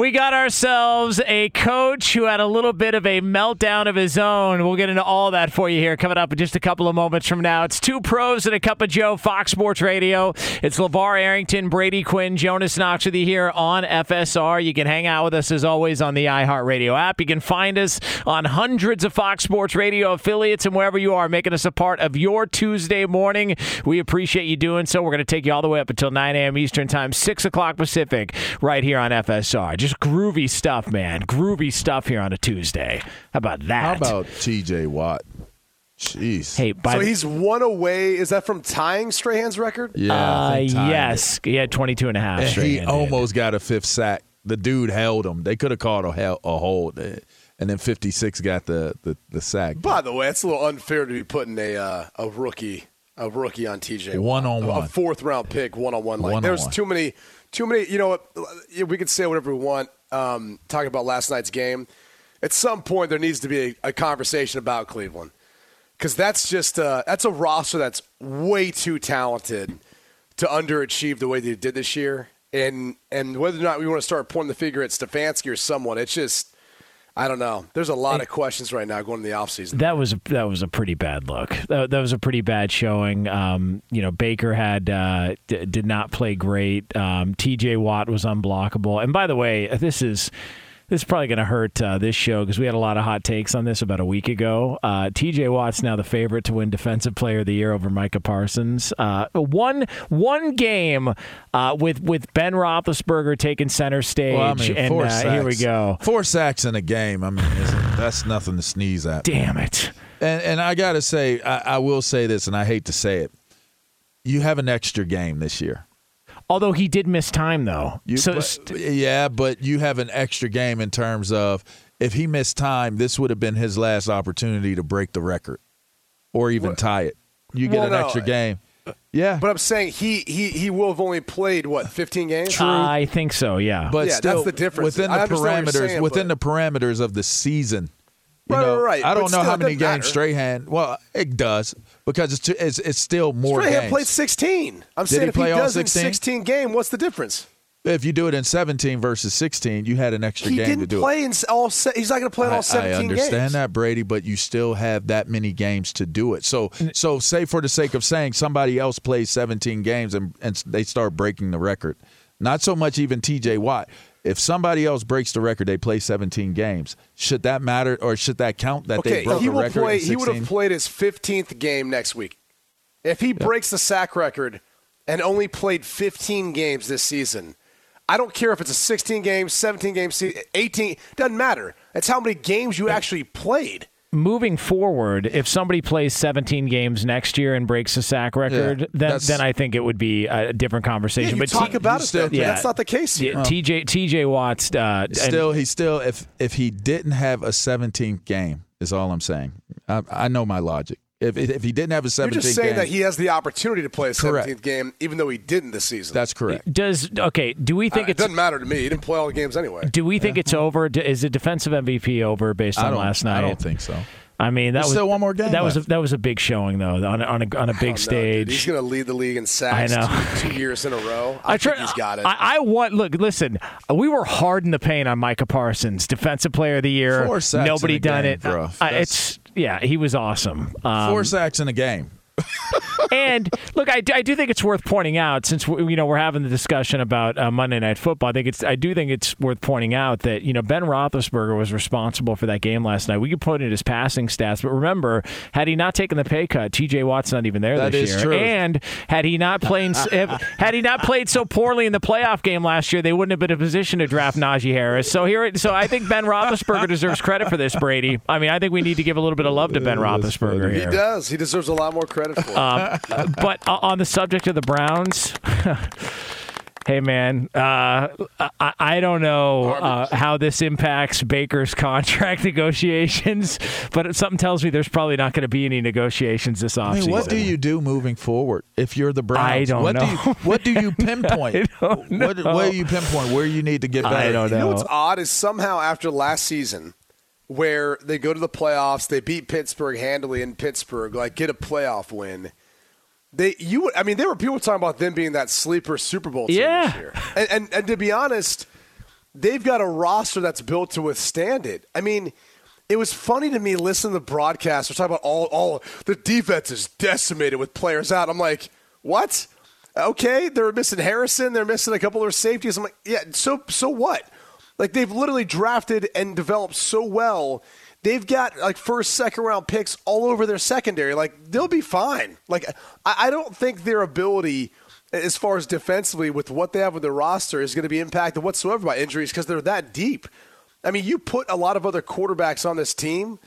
We got ourselves a coach who had a little bit of a meltdown of his own. We'll get into all that for you here coming up in just a couple of moments from now. It's two pros and a cup of Joe, Fox Sports Radio. It's LaVar Arrington, Brady Quinn, Jonas Knox with you here on FSR. You can hang out with us as always on the iHeartRadio app. You can find us on hundreds of Fox Sports Radio affiliates and wherever you are, making us a part of your Tuesday morning. We appreciate you doing so. We're going to take you all the way up until 9 a.m. Eastern Time, 6 o'clock Pacific, right here on FSR. Just groovy stuff, man. Groovy stuff here on a Tuesday. How about that? How about TJ Watt? Jeez. Hey, by So the- he's one away. Is that from tying Strahan's record? yeah, uh, think it. yes. He had 22 and a half And straight. he in, dude. almost got a fifth sack. The dude held him. They could have called a, hel- a hold, and then 56 got the, the, the sack. By the way, it's a little unfair to be putting a uh, a rookie a rookie on TJ One Watt. on a fourth round pick one on one. Like One there's too many too many. You know? We can say whatever we want. Um, talking about last night's game, at some point there needs to be a, a conversation about Cleveland because that's just uh, that's a roster that's way too talented to underachieve the way they did this year. And and whether or not we want to start pointing the finger at Stefanski or someone, it's just I don't know. There's a lot of questions right now going into the offseason. That was a, that was a pretty bad look. That, that was a pretty bad showing. Um, you know, Baker had uh, d- did not play great. Um, T.J. Watt was unblockable. And by the way, this is this is probably going to hurt uh, this show because we had a lot of hot takes on this about a week ago. Uh, T.J. Watt's now the favorite to win Defensive Player of the Year over Micah Parsons. Uh, one one game uh, with with Ben Roethlisberger taking center stage, Well, I mean, and four uh, sacks. here we go. Four sacks in a game. I mean, that's nothing to sneeze at. Damn it. And and I gotta say, I, I will say this, and I hate to say it. You have an extra game this year. Although he did miss time, though. You, so but- st- yeah, but you have an extra game in terms of if he missed time, this would have been his last opportunity to break the record, or even tie it. You get Well, an no, extra game. Yeah, But I'm saying he he he will have only played what 15 games. True, I think so. Yeah. but Yeah, still that's the difference. within the understand what you're parameters saying, within but- the parameters of the season. You Right, know, right, right. I don't know still, how many doesn't games matter. Strahan. Well, it does because it's it's, it's still more Strahan games. played 16. I'm Did saying he if play he does in 16? 16 game, what's the difference? If you do it in 17 versus 16, you had an extra He game to didn't do it. play in all. Se- he's not going to play in I, all 17 I understand games. that, Brady, but you still have that many games to do it. So, so say for the sake of saying somebody else plays 17 games and, and they start breaking the record. Not so much even T.J. Watt. If somebody else breaks the record, they play 17 games. Should that matter or should that count that Okay, they broke he will record? play. He would have played his 15th game next week. If he breaks the sack record and only played 15 games this season, I don't care if it's a 16 game, 17 game, 18. Doesn't matter. It's how many games you actually played. Moving forward, if somebody plays 17 games next year and breaks the sack record, Yeah, then then I think it would be a different Yeah, conversation. you but talk T- about it. still- yeah. that's not the case here. yeah, TJ TJ Watts uh, and- Still, he still if if he didn't have a 17th game is all I'm saying. I, I know my logic. If if he didn't have a 17th You're just saying game, that he has the opportunity to play a 17th Correct. game, even though he didn't this season. that's correct. does okay. Do we think Uh, it doesn't matter to me. He didn't play all the games anyway. do we think it's over? Is the defensive MVP over based on last night? I don't think so. I mean, that There's was still one more game That was a, that was a big showing though on a, on a, on a big no, dude. stage. He's going to lead the league in sacks I know. Two, two years in a row. I, try- think he's got it. I, I want look. Listen, we were hard in the paint on Micah Parsons, defensive player of the year. Four sacks Nobody in a done game, it. bro. Uh, it's yeah, he was awesome. Um, Four sacks in a game. and look, I, I do think it's worth pointing out since we, you know we're having the discussion about uh, Monday Night Football. I think it's I do think it's worth pointing out that you know Ben Roethlisberger was responsible for that game last night. We could put in his passing stats, but remember, had he not taken the pay cut, T.J. Watt's not even there That this is year. true. And had he not played had he not played so poorly in the playoff game last year, they wouldn't have been in a position to draft Najee Harris. So here, so I think Ben Roethlisberger deserves credit for this, Brady. I mean, I think we need to give a little bit of love to Ben Roethlisberger He here. does. He deserves a lot more credit for. Um, but o- on the subject of the Browns, hey man, uh, I, I don't know uh, how this impacts Baker's contract negotiations, but something tells me there's probably not going to be any negotiations this I offseason. mean, what do you do moving forward if you're the Browns? I don't what Do know. you, what do you pinpoint? I don't What, know. where do you pinpoint where you need to get better? I don't You know know. what's odd is somehow after last season, where they go to the playoffs, they beat Pittsburgh handily in Pittsburgh, like get a playoff win. They you I mean there were people talking about them being that sleeper Super Bowl team Yeah. this year, and, and and to be honest, they've got a roster that's built to withstand it. I mean. It was funny to me listening to the broadcast. We're talking about all, all the defense is decimated with players out. I'm like, what? Okay, they're missing Harrison. They're missing a couple of their safeties. I'm like, yeah. So so what? Like they've literally drafted and developed so well. They've got like first, second round picks all over their secondary. Like they'll be fine. Like I, I don't think their ability, as far as defensively, with what they have with their roster, is going to be impacted whatsoever by injuries because they're that deep. I mean, you put a lot of other quarterbacks on this team,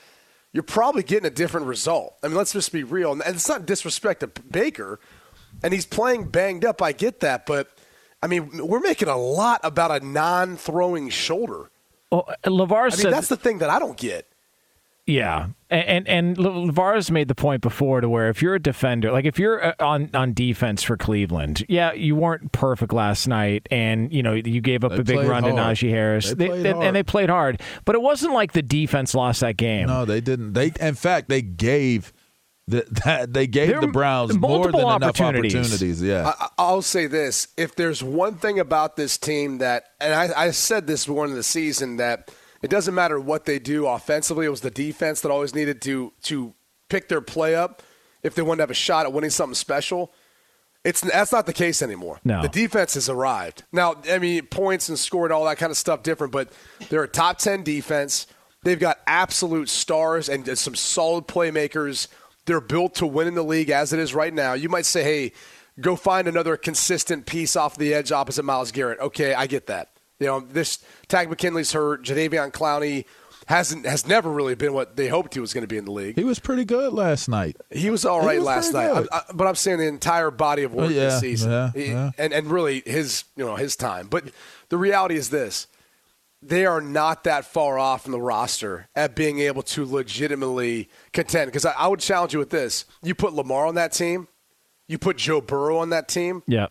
you're probably getting a different result. I mean, let's just be real. And it's not disrespect to Baker, and he's playing banged up. I get that, but I mean, we're making a lot about a non-throwing shoulder. Well, Lavar I mean, said that's the thing that I don't get. Yeah, and and, and Lavar's made the point before to where if you're a defender, like if you're uh, on on defense for Cleveland, yeah, you weren't perfect last night, and you know you gave up They a big played run to hard. Najee Harris, They played and- and they played hard, but it wasn't like the defense lost that game. No, they didn't. They in fact they gave the, that they gave There the Browns more multiple than enough opportunities. opportunities. Yeah. I, I'll say this: if there's one thing about this team that, and I, I said this one of the season that it doesn't matter what they do offensively. It was the defense that always needed to to pick their play up if they wanted to have a shot at winning something special. It's that's not the case anymore. No. the defense has arrived. Now, I mean, points and scored all that kind of stuff different, but they're a top ten defense. They've got absolute stars and some solid playmakers. They're built to win in the league as it is right now. You might say, "Hey, go find another consistent piece off the edge opposite Myles Garrett." Okay, I get that. You know, this Takk McKinley's hurt. Jadeveon Clowney hasn't has never really been what they hoped he was going to be in the league. he was pretty good last night. He was all right was last night. I, I, but I'm saying the entire body of work Oh, yeah, this season, yeah, He- yeah. and and really his you know his time. But the reality is this: they are not that far off from the roster at being able to legitimately contend. Because I, I would challenge you with this: you put Lamar on that team, you put Joe Burrow on that team. Yeah,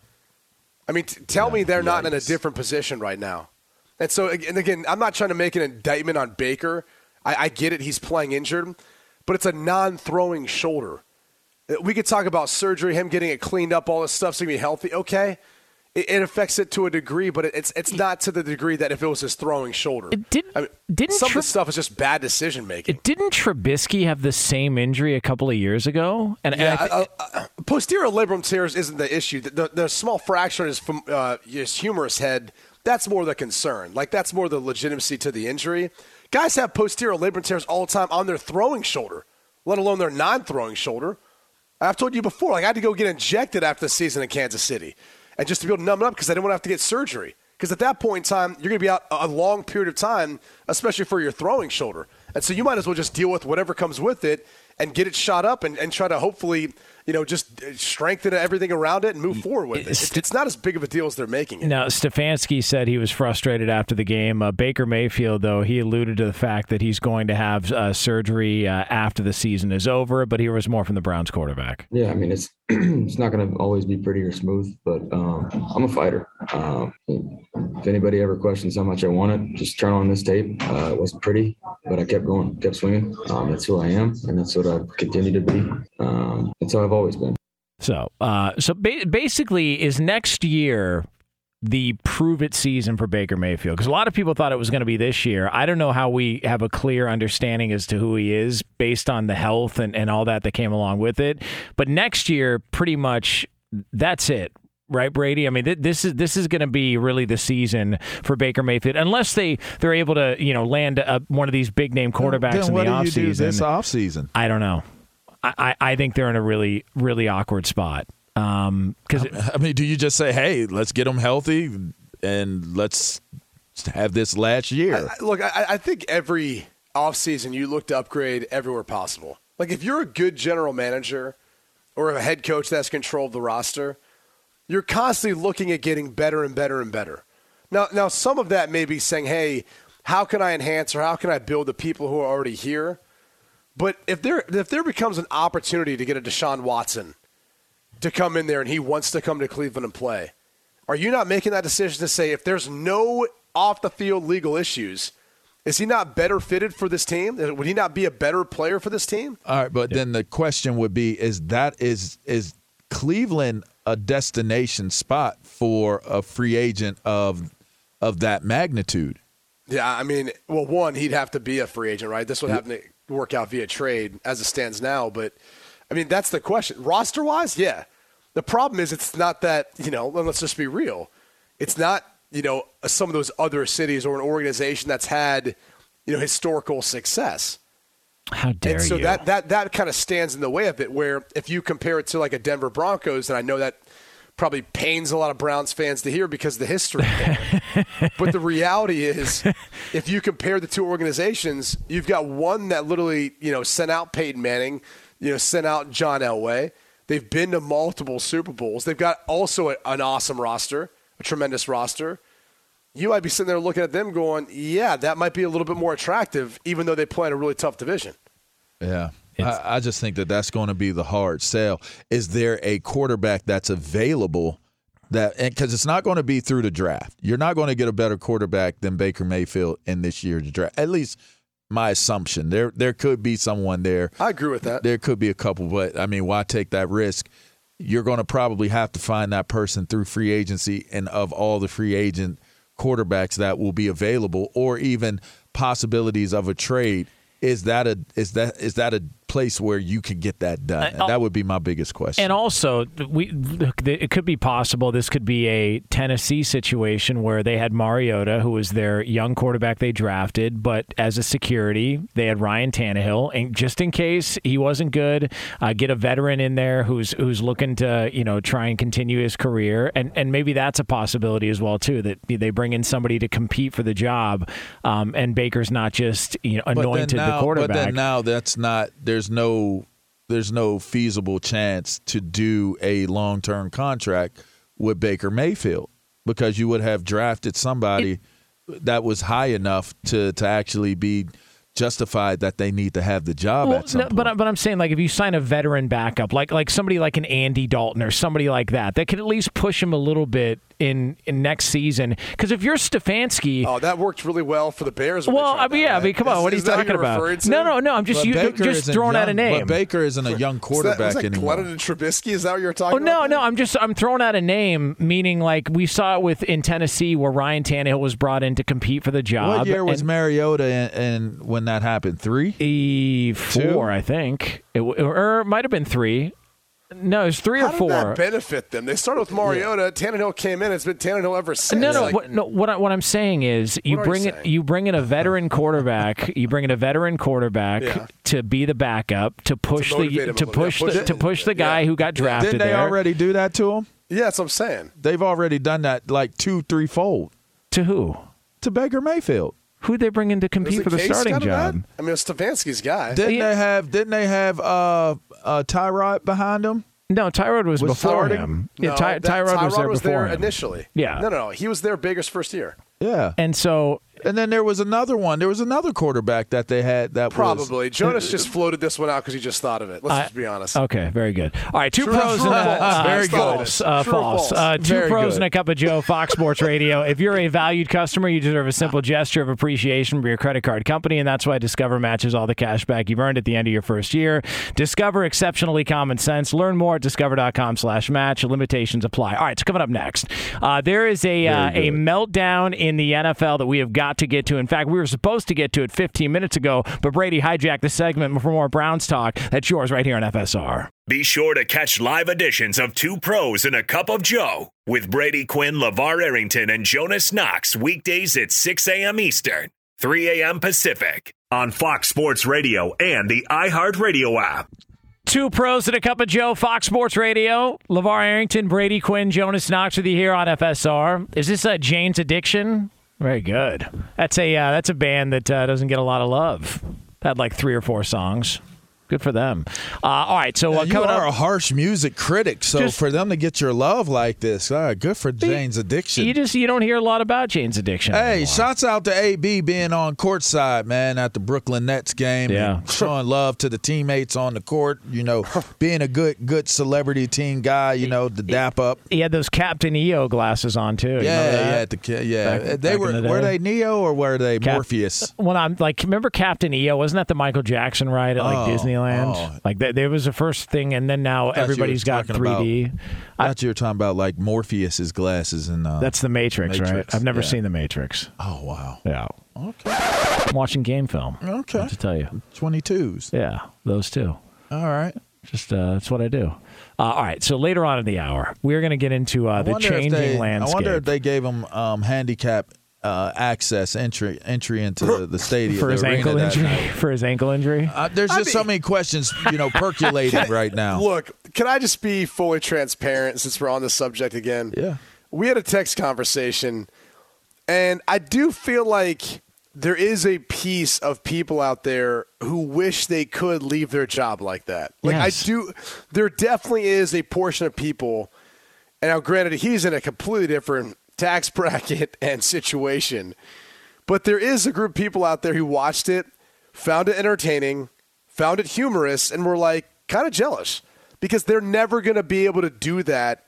I mean, t- tell me they're not in a different position right now. And so, and again, I'm not trying to make an indictment on Baker. I, I get it; he's playing injured, but it's a non-throwing shoulder. Uh, We could talk about surgery, him getting it cleaned up, all this stuff's gonna be healthy. Okay, it, affects it to a degree, but it's it's not to the degree that if it was his throwing shoulder. It didn't- I mean, didn't some Tri- of the stuff is just bad decision making. didn't Trubisky have the same injury a couple of years ago? And, and I Yeah, uh, uh, posterior labrum tears isn't the issue. The, the, the small fracture in his, uh, his humerus head, that's more the concern. Like, that's more the legitimacy to the injury. Guys have posterior labrum tears all the time on their throwing shoulder, let alone their non throwing shoulder. I've told you before, like, I had to go get injected after the season in Kansas City and just to be able to numb it up because I didn't want to have to get surgery. Because at that point in time, you're going to be out a a long period of time, especially for your throwing shoulder. And so you might as well just deal with whatever comes with it and get it shot up and, and try to hopefully, you know, just uh, strengthen everything around it and move forward with it. It's- It's, it's not as big of a deal as they're making it. Now, Stefanski said he was frustrated after the game. Uh, Baker Mayfield, though, he alluded to the fact that he's going to have uh, surgery uh, after the season is over, but here was more from the Browns quarterback. Yeah, I mean it's it's not going to always be pretty or smooth, but um, I'm a fighter. Um, if anybody ever questions how much I want it, just turn on this tape. Uh, it wasn't pretty, but I kept going, kept swinging. Um, that's who I am, and that's what I've continued to be. Um, that's how I've always been. So, uh, so ba- basically, is next year the prove it season for Baker Mayfield? Because a lot of people thought it was going to be this year. I don't know how we have a clear understanding as to who he is based on the health and, and all that that came along with it. But next year, pretty much that's it. Right, Brady. I mean, th- this is this is going to be really the season for Baker Mayfield, unless they they're able to you know land a, one of these big name quarterbacks then in the do you do offseason. this offseason? I don't know. I, I, I think they're in a really really awkward spot. Um, because I mean, do you just say, "Hey, let's get them healthy and let's have this last year"? I- look, I, I think every offseason you look to upgrade everywhere possible. Like if you're a good general manager or a head coach that's control of the roster, you're constantly looking at getting better and better and better. Now, now some of that may be saying, "Hey, how can I enhance or how can I build the people who are already here?" But if there if there becomes an opportunity to get a Deshaun Watson to come in there and he wants to come to Cleveland and play, are you not making that decision to say if there's no off the field legal issues, is he not better fitted for this team? Would he not be a better player for this team? All right, but then the question would be: Is that is is Cleveland a destination spot for a free agent of of that magnitude? Yeah, I mean, well, one, he'd have to be a free agent, right? This would have to work out via trade as it stands now. But, I mean, that's the question. Roster wise, yeah. The problem is it's not that, you know, let's just be real. It's not, you know, some of those other cities or an organization that's had, you know, historical success. how dare and so you? that that that kind of stands in the way of it. Where if you compare it to like a Denver Broncos, and I know that probably pains a lot of Browns fans to hear because of the history. but the reality is, if you compare the two organizations, you've got one that literally you know sent out Peyton Manning, you know sent out John Elway. They've been to multiple Super Bowls. They've got also a, an awesome roster, a tremendous roster. You might be sitting there looking at them going, yeah, that might be a little bit more attractive, even though they play in a really tough division. Yeah. I, I just think that that's going to be the hard sell. Is there a quarterback that's available that, because it's not going to be through the draft. You're not going to get a better quarterback than Baker Mayfield in this year's draft. At least my assumption. There, there could be someone there. I agree with that. There could be a couple, but I mean, why take that risk? You're going to probably have to find that person through free agency, and of all the free agent quarterbacks that will be available, or even possibilities of a trade, is that a is that is that a place where you can get that done? And that would be my biggest question. And also, we it could be possible this could be a Tennessee situation where they had Mariota, who was their young quarterback they drafted, but as a security, they had Ryan Tannehill, and just in case he wasn't good, uh, get a veteran in there who's who's looking to you know try and continue his career, and and maybe that's a possibility as well too that they bring in somebody to compete for the job, um, and Baker's not just you know anointed now- the quarterback. But then now that's not. There's no. There's no feasible chance to do a long term contract with Baker Mayfield because you would have drafted somebody that was high enough to to actually be justified that they need to have the job Well, at some no, point. but but I'm saying like if you sign a veteran backup, like like somebody like an Andy Dalton or somebody like that, that could at least push him a little bit in in next season. Because if you're Stefanski, Oh, that worked really well for the Bears. well, I mean, yeah, I mean, come on, Is- what are you is that who talking about? to? No, no, no, I'm just you, just isn't throwing out a name. But Baker isn't a young quarterback was that anymore. Glennon and Trubisky? Is that what you're talking Oh no, about? no! I'm just I'm throwing out a name, meaning like we saw it with in Tennessee where Ryan Tannehill was brought in to compete for the job. What year was and- Mariota and, and when that happened? Three. E four, I think, it, or it might have been three. No, it was three How or did four. that benefit them? They started with Mariota. Tannehill came in. It's been Tannehill ever since. No, no. Like, what, no what, I, what I'm saying is, you What are you bring it. saying? You bring in a veteran quarterback. you bring in a veteran quarterback Yeah. to be the backup to push motivate the to little. Yeah, push push the it. to push the guy Yeah. who got drafted Didn't they there. already do that to him? yeah, that's what I'm saying. They've already done that like two, three fold to who? to Baker Mayfield. Who they bring in to compete for the Case starting job? I mean, it's Stefanski's guy. Didn't Yeah. they have? Didn't they have uh, uh, Tyrod behind him? No, Tyrod was, Was before starting? him. No, yeah, Ty- that- Tyrod, was there before him. initially. Yeah. No, no, no. He was their biggest first year. Yeah. And so And then there was another one. There was another quarterback that they had that was Probably. Jonas just floated this one out because he just thought of it. Let's I- just be honest. Okay, very good. All right, two True- pros true and or a, false? uh, Very good. false. Uh, True false. false? Uh, two Very pros good. and a cup of Joe. Fox Sports Radio. If you're a valued customer, you deserve a simple gesture of appreciation from your credit card company, and that's why Discover matches all the cash back you've earned at the end of your first year. Discover exceptionally common sense. Learn more at discover.com/match. Limitations apply. All right, so coming up next, uh, there is a uh, a meltdown in the NFL that we have got to get to. In fact, we were supposed to get to it 15 minutes ago, but Brady hijacked the segment for more Browns talk. That's yours right here on FSR. Be sure to catch live editions of Two Pros and a Cup of Joe with Brady Quinn, LaVar Arrington, and Jonas Knox weekdays at 6 a.m. Eastern, 3 a.m. Pacific on Fox Sports Radio and the iHeartRadio app. Two pros and a cup of Joe, Fox Sports Radio. LaVar Arrington, Brady Quinn, Jonas Knox with you here on FSR. Is this a Jane's Addiction? Very good. That's a uh, that's a band that uh, doesn't get a lot of love. Had like three or four songs. Good for them. Uh, all right, so uh, you coming are up, a harsh music critic, so Just- for them to get your love like this, uh, good for Jane's addiction. you just you don't hear a lot about Jane's Addiction. Hey, anymore. shouts out to AB being on courtside, man, at the Brooklyn Nets game. Yeah. showing love to the teammates on the court. You know, being a good, good celebrity team guy. You know, the dap up. he had those Captain EO glasses on too. Yeah, yeah, the yeah. Back- they back were the were they Neo or were they Cap- Morpheus? when I'm like, remember Captain EO? Wasn't that the Michael Jackson ride at like Oh, Disneyland? Oh. Like that, there was the first thing, and then now thought you were everybody's got talking about- 3D. I thought you were talking about like Morpheus's glasses and. Uh, That's the Matrix, right? I've never yeah. seen the Matrix. oh wow. Yeah, Okay. I'm watching game film. Okay. To tell you, Twenty twos. yeah, those two. All right. Just uh, that's what I do. Uh, all right, so later on in the hour, we're going to get into uh, the changing they, landscape. I wonder if they gave him um, handicap uh, access entry entry into the, the stadium for the his ankle injury. night. For his ankle injury. Uh, there's just so many questions, you know, percolating right now. Look, can I just be fully transparent since we're on the subject again? Yeah. We had a text conversation, and I do feel like there is a piece of people out there who wish they could leave their job like that. Like Yes. I do there definitely is a portion of people and now granted he's in a completely different tax bracket and situation. But there is a group of people out there who watched it, found it entertaining, found it humorous, and were like kind of jealous because they're never going to be able to do that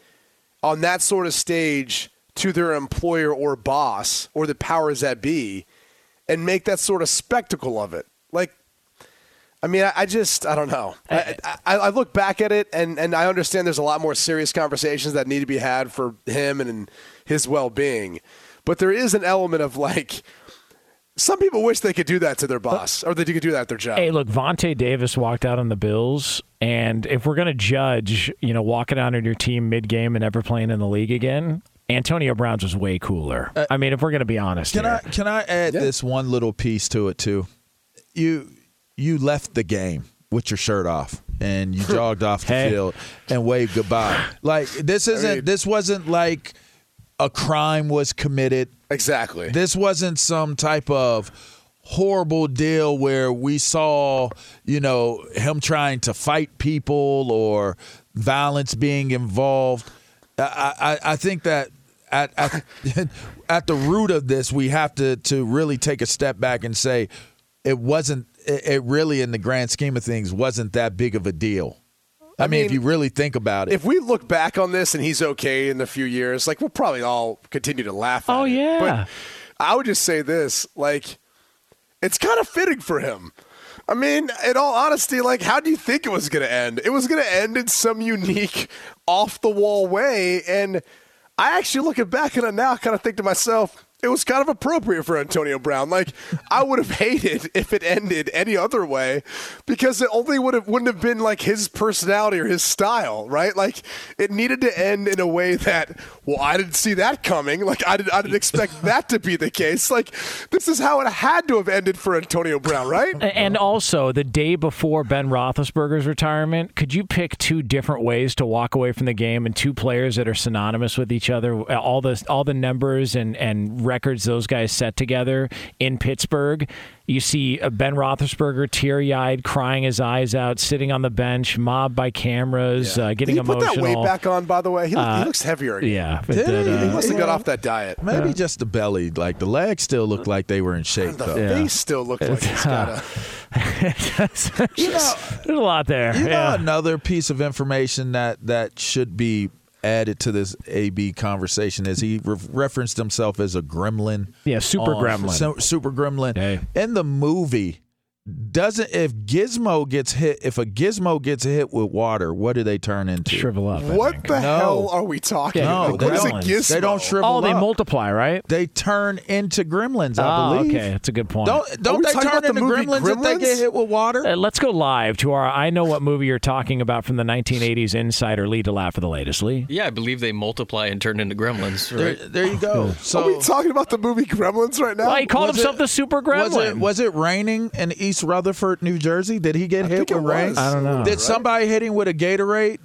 on that sort of stage to their employer or boss or the powers that be and make that sort of spectacle of it. Like, I mean, I, I just, I don't know. Eh. I, I, I look back at it and, and I understand there's a lot more serious conversations that need to be had for him and his well being. But there is an element of like, some people wish they could do that to their boss or that you could do that at their job. Hey, look, Vontae Davis walked out on the Bills, and if we're going to judge, you know, walking out on your team mid game and never playing in the league again, Antonio Brown's was way cooler. I mean, if we're going to be honest Uh, Can here. I can I add this one little piece to it too? You you left the game with your shirt off and you jogged off the Hey. field and waved goodbye. Like this isn't mean- this wasn't like a crime was committed. exactly. This wasn't some type of horrible deal where we saw, you know, him trying to fight people or violence being involved. I, I, I think that at, at at the root of this, we have to to really take a step back and say it wasn't. It, it really, in the grand scheme of things, wasn't that big of a deal. I, mean, if you really think about it, if we look back on this and he's okay in a few years, like we'll probably all continue to laugh at Oh, it. yeah. But I would just say this, like, it's kind of fitting for him. I mean, in all honesty, like, how do you think it was going to end? It was going to end in some unique, off the wall way. And I actually looking back on it now, kind of think to myself, it was kind of appropriate for Antonio Brown. Like, I would have hated if it ended any other way because it only would have wouldn't have been like his personality or his style, right? Like, it needed to end in a way that, well, I didn't see that coming. Like, I didn't, I didn't expect that to be the case. Like, this is how it had to have ended for Antonio Brown, right? And also, the day before Ben Roethlisberger's retirement, could you pick two different ways to walk away from the game and two players that are synonymous with each other? All the all the numbers and and records those guys set together in Pittsburgh. You see uh, Ben Roethlisberger teary eyed, crying his eyes out, sitting on the bench, mobbed by cameras, uh, getting Did he emotional. put that weight back on, by the way? He, look- Uh, he looks heavier again. Yeah, Did did, he? uh, He must have got off that diet. Maybe just the belly. Like the legs still look like they were in shape The though. Yeah. face still looks like it's got a. You know, There's a lot there. you know another piece of information that that should be added to this AB conversation is he re- referenced himself as a gremlin. Yeah, super on- gremlin. su- super gremlin. Hey. In the movie, doesn't if Gizmo gets hit, if a Gizmo gets hit with water, what do they turn into? Shrivel up. I What think. the No. hell are we talking Yeah, about? no, What they is a don't. gizmo? They don't shrivel up. Oh, they up. multiply, right? They turn into gremlins, I oh, believe. okay. That's a good point. Don't don't we they talking turn about the into movie gremlins, if they Gremlins? get hit with water? Uh, let's go live to our I know what movie you're talking about from the 1980s Insider. Lee to laugh for the latest. Lee. Yeah, I believe they multiply and turn into gremlins, There, right? there you go. So Are we talking about the movie Gremlins right now? Well, he called was himself it- the Super Gremlin. Was it was it raining in East Rutherford, New Jersey? Did he get hit with rain? was. I don't know. Did somebody hit him with a Gatorade?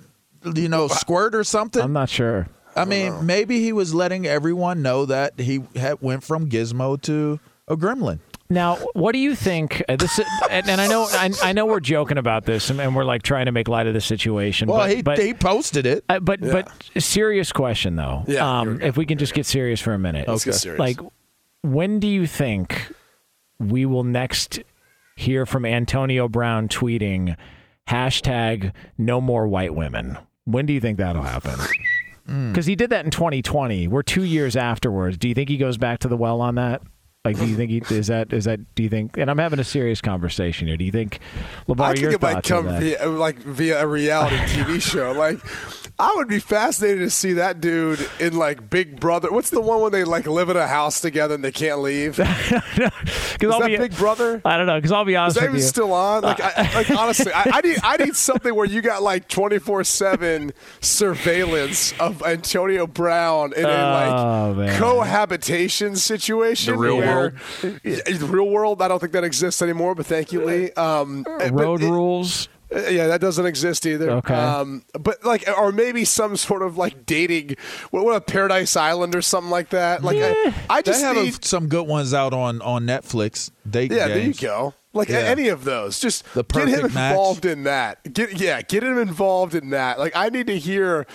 You know, squirt or something? I'm not sure. I mean, maybe he was letting everyone know that he had went from Gizmo to a gremlin. Now, what do you think? Uh, this, and, and I know, I, I know, we're joking about this, and, and we're like trying to make light of the situation. Well, but, he but, he posted it. uh, but, but, serious question though. Yeah, Um, we if we can just get serious for a minute. Let's get serious. Like, when do you think we will next hear from Antonio Brown tweeting hashtag No More White Women? When do you think that'll happen? Hmm. Because he did that in 2020. We're two years afterwards. Do you think he goes back to the well on that? Like, do you think he is that is that? Do you think? And I'm having a serious conversation here. Do you think, I think it might come via, like via a reality TV show. Like, I would be fascinated to see that dude in like Big Brother. What's the one when they like live in a house together and they can't leave? Is Because I'll that be, Big Brother? I don't know. Because I'll be honest, Is that with even you. still on? Like, I, like honestly, I, I need I need something where you got like twenty four seven surveillance of Antonio Brown in Oh, a like oh, man. cohabitation situation. The real where- Yeah, real world. I don't think that exists anymore. But thank you, Lee. Um, Road it- rules. uh, Yeah, that doesn't exist either. Okay. Um, but like, or maybe some sort of like dating, what, what a Paradise Island or something like that. Like, I, I They just have need, a, some good ones out on on Netflix. Date yeah, there you go. Like Yeah. any of those, just The get him perfect match. involved in that. Get yeah, get him involved in that. Like, I need to hear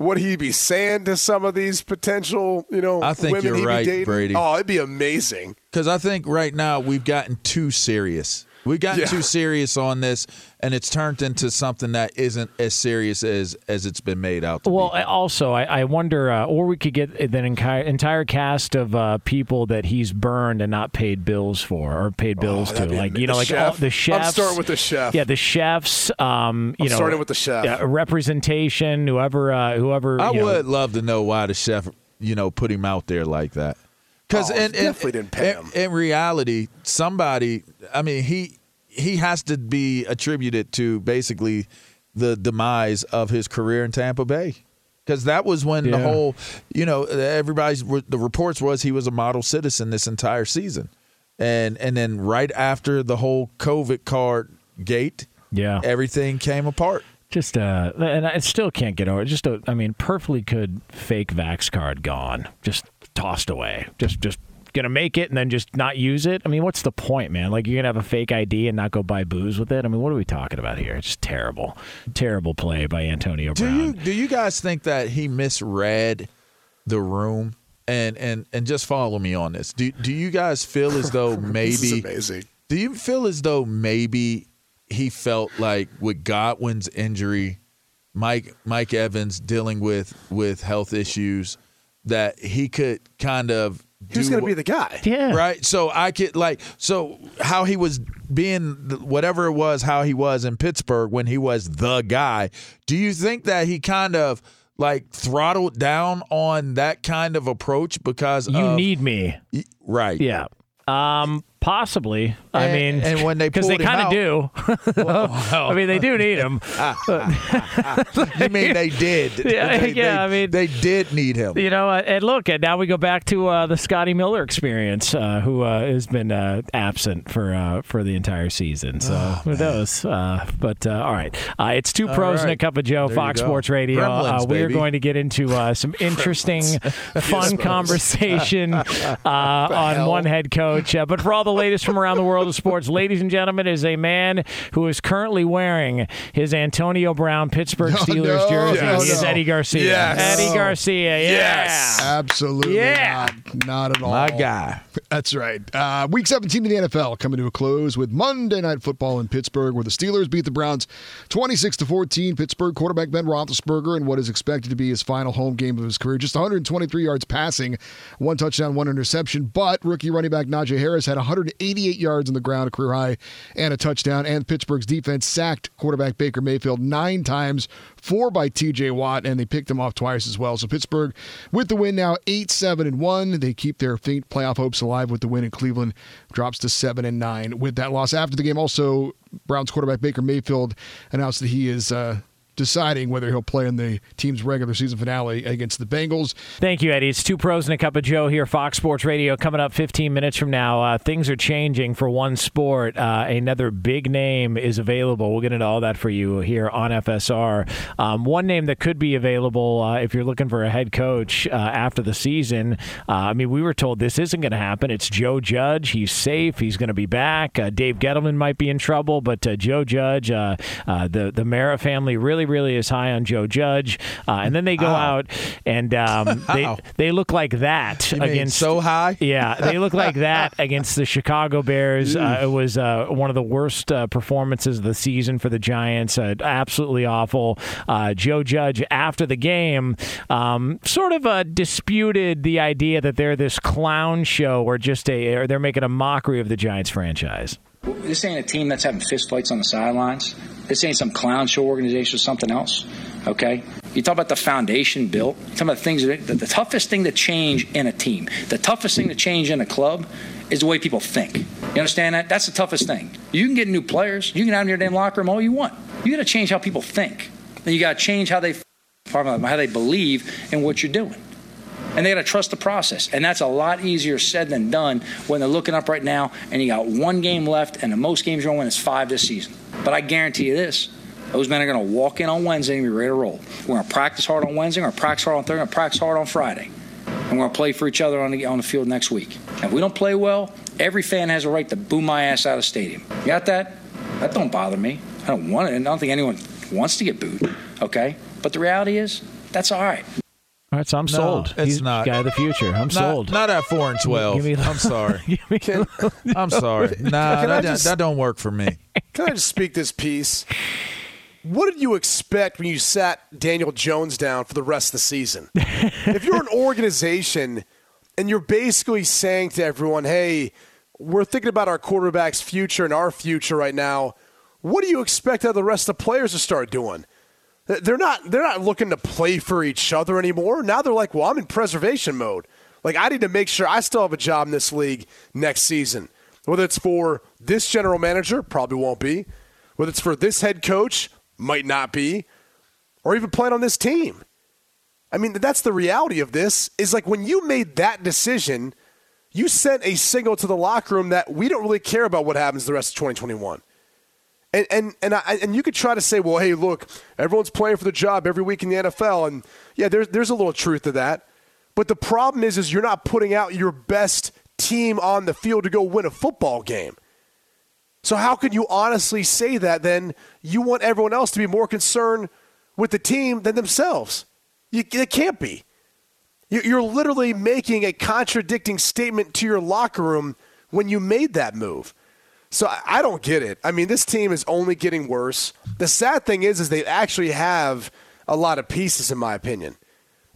what he'd be saying to some of these potential, you know, I think women you're right. Brady. Oh, it'd be amazing. Because I think right now we've gotten too serious. We've gotten Yeah. too serious on this, and it's turned into something that isn't as serious as as it's been made out to Well, be. I- also, I, I wonder, uh, or we could get the entire entire cast of uh, people that he's burned and not paid bills for, or paid bills to, Oh, that'd like you know, the like chef. all, the I'm starting with the chef. Yeah, the chefs. Um, you I'm know, starting with the chef. Yeah, representation. Whoever, uh, whoever. I you know- would love to know why the chef, you know, put him out there like that. Because Oh, in, in, definitely didn't pay him. in reality, somebody, I mean, he he has to be attributed to basically the demise of his career in Tampa Bay. Because that was when the whole, you know, everybody's the reports was he was a model citizen this entire season, and and then right after the whole COVID card gate, Yeah. everything came apart. Just uh, and I still can't get over it. Just a, I mean, perfectly good fake Vax card gone, just tossed away. Just, just gonna make it and then just not use it. I mean, what's the point, man? Like you're gonna have a fake ID and not go buy booze with it. I mean, what are we talking about here? It's just terrible, terrible play by Antonio Brown. Do you do you guys think that he misread the room? And and and just follow me on this. Do do you guys feel as though This is maybe amazing. do you feel as though maybe he felt like with Godwin's injury, Mike Mike Evans dealing with with health issues, that he could kind of He was going to be the guy. yeah, right so i could like so how he was being whatever it was how he was in pittsburgh when he was the guy do you think that he kind of like throttled down on that kind of approach because You of- need me. right Yeah. Um, Possibly. I And- mean, and when they because they kind of do. I mean, they do need him. you mean they did? Yeah, They- yeah, they- I mean- they did need him. You know, uh, and look, and now we go back to uh, the Scotty Miller experience, uh, who uh, has been uh, absent for uh, for the entire season. So who knows? Uh, but uh, all right, uh, it's two pros and a cup of Joe, There Fox. Sports Radio. Gremlins, uh, we are going to get into uh, some interesting, fun conversation uh, on hell? one head coach. Uh, but for all the latest from around the world of sports, ladies and gentlemen, is a man who is currently wearing his Antonio Brown Pittsburgh Steelers no, jersey. no, He is no. Eddie Garcia. Yes. Eddie Garcia. Yeah. Yes. Absolutely Yeah. not. Not at all. My guy. That's right. Uh, week 17 of the NFL coming to a close with Monday Night Football in Pittsburgh, where the Steelers beat the Browns 26 to 14. Pittsburgh quarterback Ben Roethlisberger in what is expected to be his final home game of his career, just 123 yards passing, one touchdown, one interception. But rookie running back Najee Harris had 188 yards on the ground, a career high, and a touchdown. And Pittsburgh's defense sacked quarterback Baker Mayfield nine times, four by T.J. Watt, and they picked him off twice as well. So Pittsburgh with the win now eight seven and one. They keep their faint playoff hopes alive with the win. And Cleveland drops to seven and nine with that loss. After the game, also Browns quarterback Baker Mayfield announced that he is. Uh, Deciding whether he'll play in the team's regular season finale against the Bengals. Thank you, Eddie. It's two pros and a cup of Joe here, Fox Sports Radio. Coming up 15 minutes from now, uh, things are changing for one sport. Uh, another big name is available. We'll get into all that for you here on FSR. Um, one name that could be available uh, if you're looking for a head coach uh, after the season. Uh, I mean, we were told this isn't going to happen. It's Joe Judge. He's safe. He's going to be back. Uh, Dave Gettleman might be in trouble, but Joe Judge, the the Mara family really, really is high on Joe Judge. Uh, and then they go out and um, they they look like that You mean against so high? yeah, they look like that against the Chicago Bears. Uh, it was uh, one of the worst uh, performances of the season for the Giants. Uh, absolutely awful. Uh, Joe Judge, after the game, um, sort of uh, disputed the idea that they're this clown show or just a, or they're making a mockery of the Giants franchise. This ain't a team that's having fistfights on the sidelines. This ain't some clown show organization or something else. Okay? You talk about the foundation built. You talk about things that the, toughest thing to change in a team, the toughest thing to change in a club is the way people think. You understand that? That's the toughest thing. You can get new players. You can have in your damn locker room all you want. You got to change how people think. And you got to change how they how they believe in what you're doing and they got to trust the process. And that's a lot easier said than done when they're looking up right now and you got one game left, and the most games you're going to win is five this season. But I guarantee you this. Those men are going to walk in on Wednesday and be ready to roll. We're going to practice hard on Wednesday. We're going to practice hard on Thursday. We're going to practice hard on Friday. And we're going to play for each other on the, on the field next week. And if we don't play well, every fan has a right to boo my ass out of the stadium. You got that? That don't bother me. I don't want it. And I don't think anyone wants to get booed. Okay? But the reality is, that's all right. All right, so I'm sold. it's He's not. guy of the future. I'm Not, sold. not at four and twelve. Give me the- I'm sorry. Give me- I'm sorry. Nah, Can I that, just- that don't work for me. Can I just speak this piece? What did you expect when you sat Daniel Jones down for the rest of the season? if you're an organization and you're basically saying to everyone, hey, we're thinking about our quarterback's future and our future right now, what do you expect out of the rest of the players to start doing? They're not they're not looking to play for each other anymore. Now they're like, well, I'm in preservation mode. Like I need to make sure I still have a job in this league next season. Whether it's for this general manager, probably won't be. Whether it's for this head coach, might not be. Or even playing on this team. I mean, that's the reality of this is like when you made that decision, you sent a signal to the locker room that we don't really care about what happens the rest of 2021. And and and I, and you could try to say, well, hey, look, everyone's playing for the job every week in the NFL, and yeah, there's there's a little truth to that. But the problem is, is you're not putting out your best team on the field to go win a football game. So how can you honestly say that? Then you want everyone else to be more concerned with the team than themselves. You, it can't be. You- You're literally making a contradicting statement to your locker room when you made that move. So I don't get it. I mean, this team is only getting worse. The sad thing is, is they actually have a lot of pieces, in my opinion.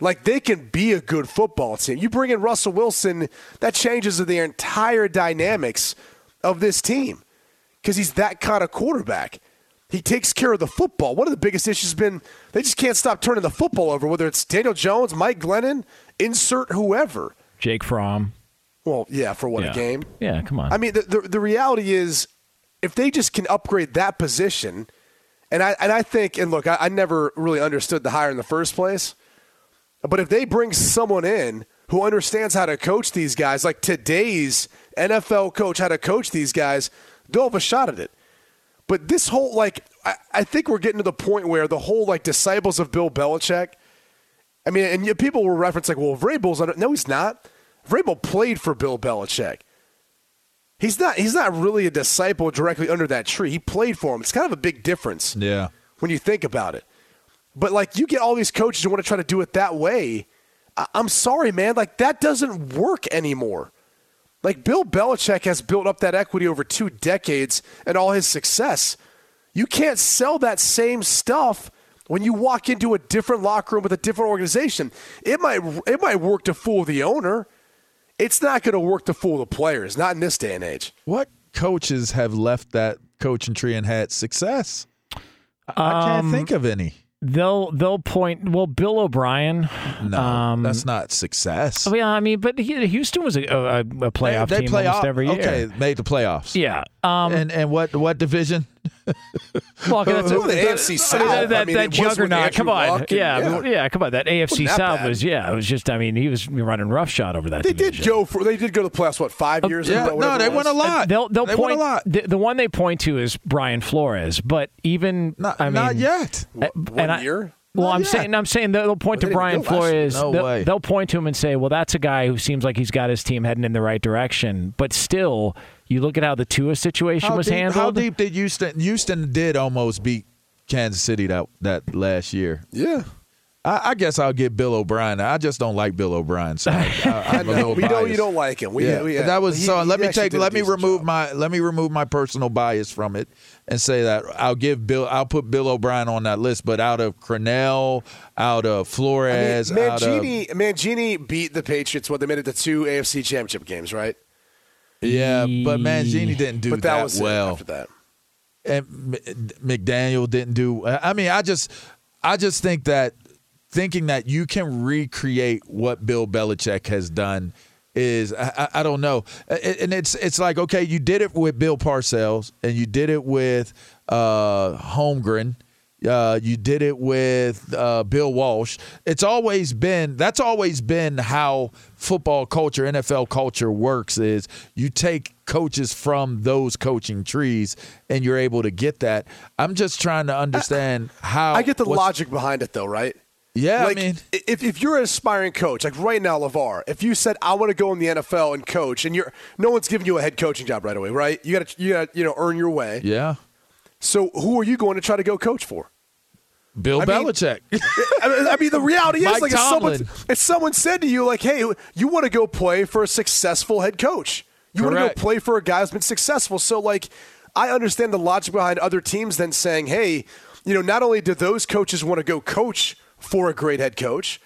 Like they can be a good football team. You bring in Russell Wilson, that changes the entire dynamics of this team because he's that kind of quarterback. He takes care of the football. One of the biggest issues has been they just can't stop turning the football over, whether it's Daniel Jones, Mike Glennon, insert whoever. Jake Fromm. Well, yeah, for what yeah. a game. Yeah, come on. I mean, the, the the reality is, if they just can upgrade that position, and I and I think, and look, I, I never really understood the hire in the first place, but if they bring someone in who understands how to coach these guys, like today's NFL coach, how to coach these guys, they'll have a shot at it. But this whole like, I, I think we're getting to the point where the whole like disciples of Bill Belichick. I mean, and you- people will reference like, well, Vrabel's under. No, he's not. Vrabel played for Bill Belichick. He's not. He's not really a disciple directly under that tree. He played for him. It's kind of a big difference Yeah. when you think about it. But like, you get all these coaches who want to try to do it that way. I- I'm sorry, man. Like that doesn't work anymore. Like Bill Belichick has built up that equity over two decades and all his success. You can't sell that same stuff when you walk into a different locker room with a different organization. It might it might work to fool the owner. It's not going to work to fool the players. Not in this day and age. What coaches have left that coaching tree and had success? I I can't Um, think of any. They'll they'll point. Well, Bill O'Brien. No, um, that's not success. Oh, yeah, I mean, but Houston was a, a, a playoff they, they team play almost off, every year. Okay, made the playoffs. Yeah. Um, and and what what division? Well, that's Who- the AFC South? That, that, I mean, that it was with juggernaut. Come on. Luck yeah, yeah. yeah, Come on. That AFC Wasn't that South bad. was yeah. It was just. I mean, he was running roughshod over that. They did division. go for. They did go to the playoffs. What five years? in a yeah, row, no, they it won a was? lot. They'll they'll they point won a lot. The, the one they point to is Brian Flores, but even Not, I mean, not yet. uh, One year. Well, Not I'm yet. saying I'm saying they'll point to Brian go last. Flores. No they'll, way. they'll point to him and say, "Well, that's a guy who seems like he's got his team heading in the right direction." But still, you look at how the Tua situation How was deep, handled. how deep did Houston? Houston did almost beat Kansas City that that last year. Yeah. I, I guess I'll give Bill O'Brien. I just don't like Bill O'Brien. So I, I, I'm a little we know you don't like him. We, yeah, we, that was he- so. he Let me take. Let me remove job. my. Let me remove my personal bias from it, and say that I'll give Bill. I'll put Bill O'Brien on that list. But out of Crennel, out of I mean, Flores, out of Mangini, Mangini beat the Patriots. What they made it to two AFC Championship games, right? Yeah, but Mangini didn't do but that, that, was well. after that. and McDaniel didn't do. I mean, I just, I just think that thinking that you can recreate what Bill Belichick has done is, I, I don't know, and it's it's like okay, you did it with Bill Parcells, and you did it with uh, Holmgren. Uh, you did it with uh, Bill Walsh. It's always been that's always been how football culture, NFL culture works. Is you take coaches from those coaching trees, and you're able to get that. I'm just trying to understand how I get the logic behind it, though, right? Yeah, like, I mean, if, if you're an aspiring coach, like right now, LaVar, if you said, I want to go in the NFL and coach, and you're no one's giving you a head coaching job right away, right? You got to, you got you know, earn your way. yeah, So who are you going to try to go coach for? Bill I Belichick. I mean, I mean, the reality is, Mike like, if someone, if someone said to you, like, "Hey, you want to go play for a successful head coach? You want to go play for a guy who's been successful?" So, like, I understand the logic behind other teams then saying, "Hey, you know, not only do those coaches want to go coach for a great head coach,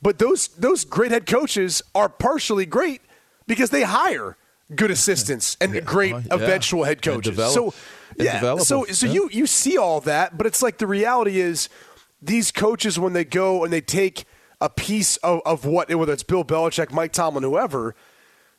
but those those great head coaches are partially great because they hire." Good assistants and great well, yeah. eventual head coaches. so, and yeah. develop So, so Yeah. you you see all that, but it's like the reality is these coaches when they go and they take a piece of, of what whether it's Bill Belichick, Mike Tomlin, whoever,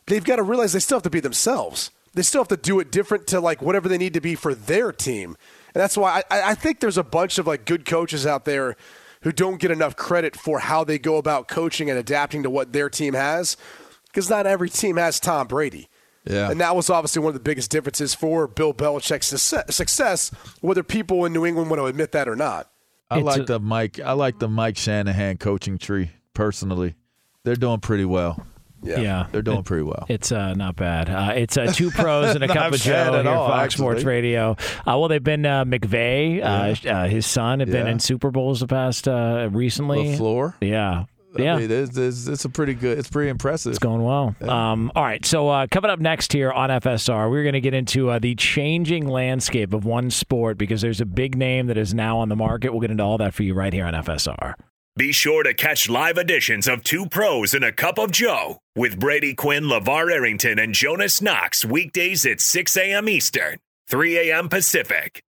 they've got to realize they still have to be themselves. They still have to do it different to like whatever they need to be for their team. And that's why I, I think there's a bunch of like good coaches out there who don't get enough credit for how they go about coaching and adapting to what their team has. Because not every team has Tom Brady. Yeah. And that was obviously one of the biggest differences for Bill Belichick's success, success whether people in New England want to admit that or not. I It's like a- the Mike. I like the Mike Shanahan coaching tree personally. They're doing pretty well. yeah, They're doing pretty well. It's uh, not bad. Uh, it's uh, two pros and a Not cup of Joe bad here at at all, Fox actually. Sports Radio. Uh, well, they've been uh, McVay, uh, uh, his son, have been in Super Bowls the past uh, recently. LaFleur. Yeah, I yeah. mean, it's, it's, it's a pretty good. It's pretty impressive. It's going well. Um, all right. So, uh, coming up next here on FSR, we're going to get into uh, the changing landscape of one sport because there's a big name that is now on the market. We'll get into all that for you right here on FSR. Be sure to catch live editions of Two Pros and a Cup of Joe with Brady Quinn, LaVar Arrington, and Jonas Knox weekdays at 6 a.m. Eastern, 3 a.m. Pacific.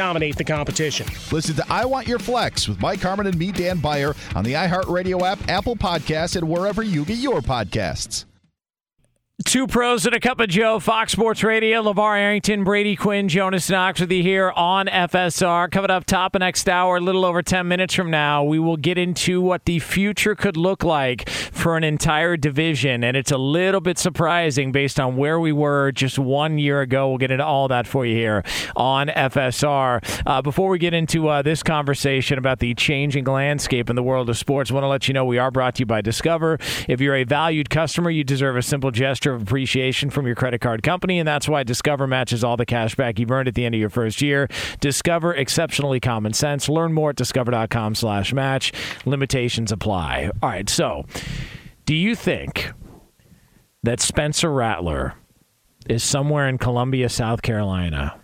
dominate the competition. Listen to I Want Your Flex with Mike Harmon and me, Dan Beyer, on the iHeartRadio app, Apple Podcasts, and wherever you get your podcasts. Two pros and a cup of Joe, Fox Sports Radio. LaVar Arrington, Brady Quinn, Jonas Knox with you here on FSR. Coming up top of next hour, a little over 10 minutes from now, we will get into what the future could look like for an entire division. And it's a little bit surprising based on where we were just one year ago. We'll get into all that for you here on FSR. Uh, before we get into uh, this conversation about the changing landscape in the world of sports, I want to let you know we are brought to you by Discover. If you're a valued customer, you deserve a simple gesture of appreciation from your credit card company, and that's why Discover matches all the cash back you've earned at the end of your first year. Discover exceptionally common sense. Learn more at discover.com slash match. Limitations apply. All right, so do you think that Spencer Rattler is somewhere in Columbia, South Carolina,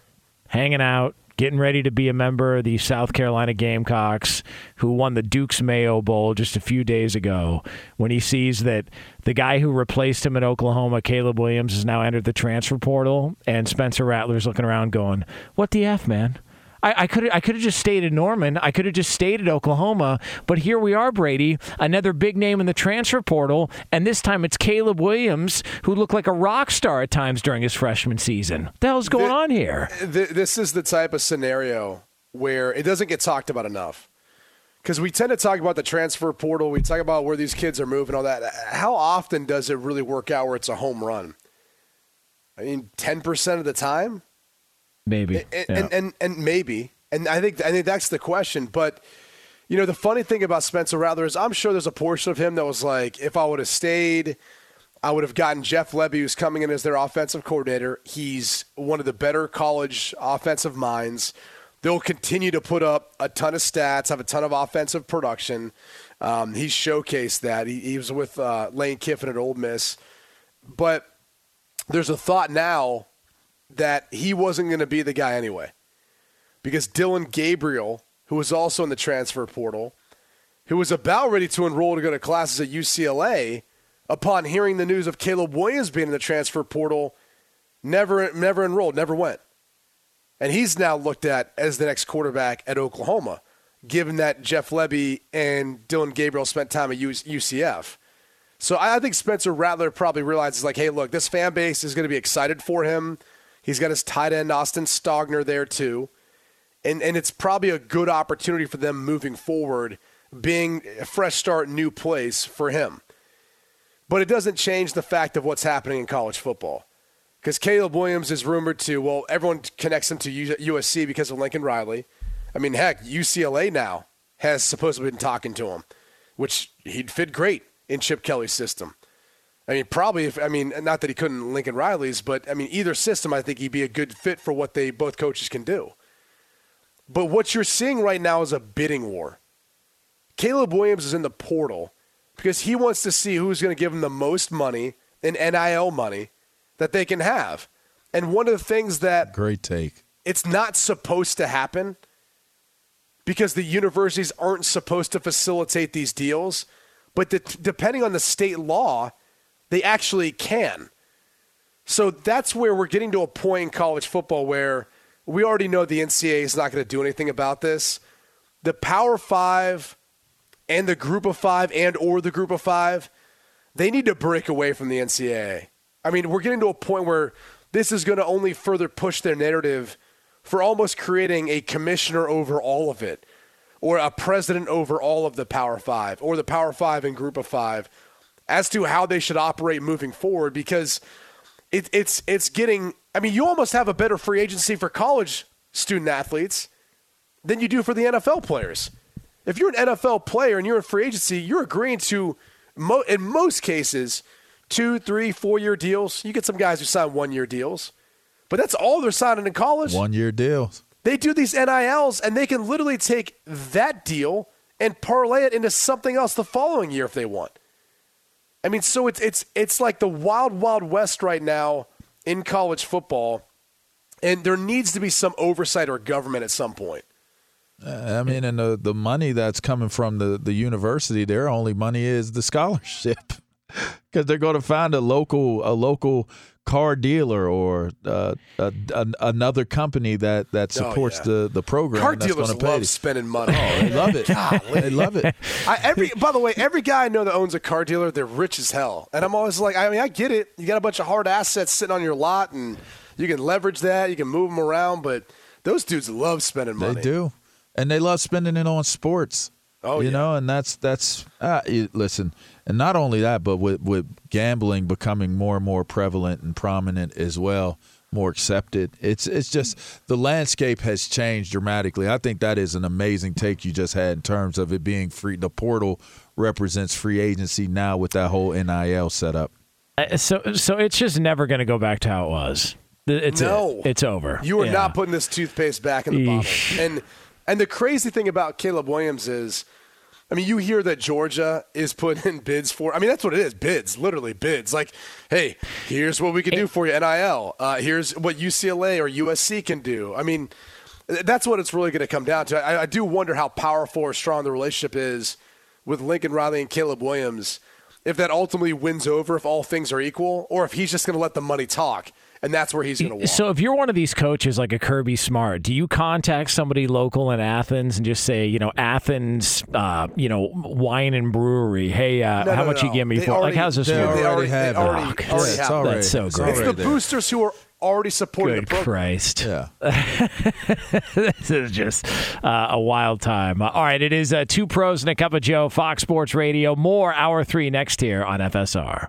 hanging out, getting ready to be a member of the South Carolina Gamecocks, who won the Duke's Mayo Bowl just a few days ago, when he sees that the guy who replaced him in Oklahoma, Caleb Williams, has now entered the transfer portal, and Spencer Rattler's looking around going, What the F, man? I could I could have just stayed at Norman. I could have just stayed at Oklahoma. But here we are, Brady, another big name in the transfer portal, and this time it's Caleb Williams, who looked like a rock star at times during his freshman season. What the hell's going the, on here? This is the type of scenario where it doesn't get talked about enough. Because we tend to talk about the transfer portal, we talk about where these kids are moving, all that. How often does it really work out where it's a home run? I mean, ten percent of the time. Maybe. And, yeah. and, and and maybe. And I think I think that's the question. But you know, the funny thing about Spencer Rattler is I'm sure there's a portion of him that was like, if I would have stayed, I would have gotten Jeff Lebby, who's coming in as their offensive coordinator. He's one of the better college offensive minds. They'll continue to put up a ton of stats, have a ton of offensive production. Um, he's showcased that. He, he was with uh, Lane Kiffin at Ole Miss. But there's a thought now that he wasn't going to be the guy anyway. Because Dillon Gabriel, who was also in the transfer portal, who was about ready to enroll to go to classes at UCLA, upon hearing the news of Caleb Williams being in the transfer portal, never never enrolled, never went. And he's now looked at as the next quarterback at Oklahoma, given that Jeff Lebby and Dillon Gabriel spent time at UCF. So I think Spencer Rattler probably realizes, like, hey, look, this fan base is going to be excited for him. He's got his tight end Austin Stogner there too, and and it's probably a good opportunity for them moving forward, being a fresh start, new place for him. But it doesn't change the fact of what's happening in college football, because Caleb Williams is rumored to. Well, everyone connects him to USC because of Lincoln Riley. I mean, heck, UCLA now has supposedly been talking to him, which he'd fit great in Chip Kelly's system. I mean, probably if I mean, not that he couldn't Lincoln Riley's, but I mean, either system, I think he'd be a good fit for what they both coaches can do. But what you're seeing right now is a bidding war. Caleb Williams is in the portal because he wants to see who's going to give him the most money in NIL money that they can have. And one of the things that great take, it's not supposed to happen because the universities aren't supposed to facilitate these deals. But the, depending on the state law, they actually can. So that's where we're getting to a point in college football where we already know the NCAA is not going to do anything about this. The Power Five and the Group of Five and or the Group of Five, they need to break away from the NCAA. I mean, we're getting to a point where this is going to only further push their narrative for almost creating a commissioner over all of it, or a president over all of the Power Five, or the Power Five and Group of Five as to how they should operate moving forward because it, it's it's getting. I mean, you almost have a better free agency for college student athletes than you do for the NFL players. If you're an NFL player and you're in free agency, you're agreeing to, mo- in most cases, two, three, four year deals. You get some guys who sign one year deals, but that's all they're signing in college. One year deals. They do these NILs and they can literally take that deal and parlay it into something else the following year if they want. I mean, so it's it's it's like the wild wild west right now in college football, and there needs to be some oversight or government at some point. Uh, I mean, and the the money that's coming from the the university, their only money is the scholarship, because they're going to find a local a local car dealer or uh, a, a, another company that that Oh, supports yeah. the the program. Car dealers love to- spending money. Oh, they love it. they love it. I, every by the way, every guy I know that owns a car dealer, they're rich as hell, and I'm always like, I mean, I get it. You got a bunch of hard assets sitting on your lot, and you can leverage that. You can move them around, but those dudes love spending money. They do, and they love spending it on sports. Oh, you yeah. know, and that's that's uh, you- listen, and not only that, but with with gambling becoming more and more prevalent and prominent as well, more accepted. It's it's just the landscape has changed dramatically. I think that is an amazing take you just had in terms of it being free. The portal represents free agency now with that whole NIL setup. Uh, So, so it's just never going to go back to how it was. It's No. it. It's over. You are Yeah. not putting this toothpaste back in the Eesh. bottle. And and the crazy thing about Caleb Williams is, I mean, you hear that Georgia is putting in bids for. I mean, that's what it is. Bids, literally bids. Like, hey, here's what we can do for you. NIL. Uh, here's what UCLA or USC can do. I mean, that's what it's really going to come down to. I, I do wonder how powerful or strong the relationship is with Lincoln Riley and Caleb Williams. If that ultimately wins over, if all things are equal, or if he's just going to let the money talk, and that's where he's going to walk. So if you're one of these coaches like a Kirby Smart, do you contact somebody local in Athens and just say, you know, Athens, uh, you know, wine and brewery, hey, uh, No, how no, much you give me They for? already- like, how's this they work? already have it. already- Yeah, already it's have already- That's so it's great. It's the there. boosters who are already supporting Good the program. Christ. Yeah. this is just uh, a wild time. Uh, all right, it is uh, two pros and a cup of Joe, Fox Sports Radio. More hour three next here on FSR.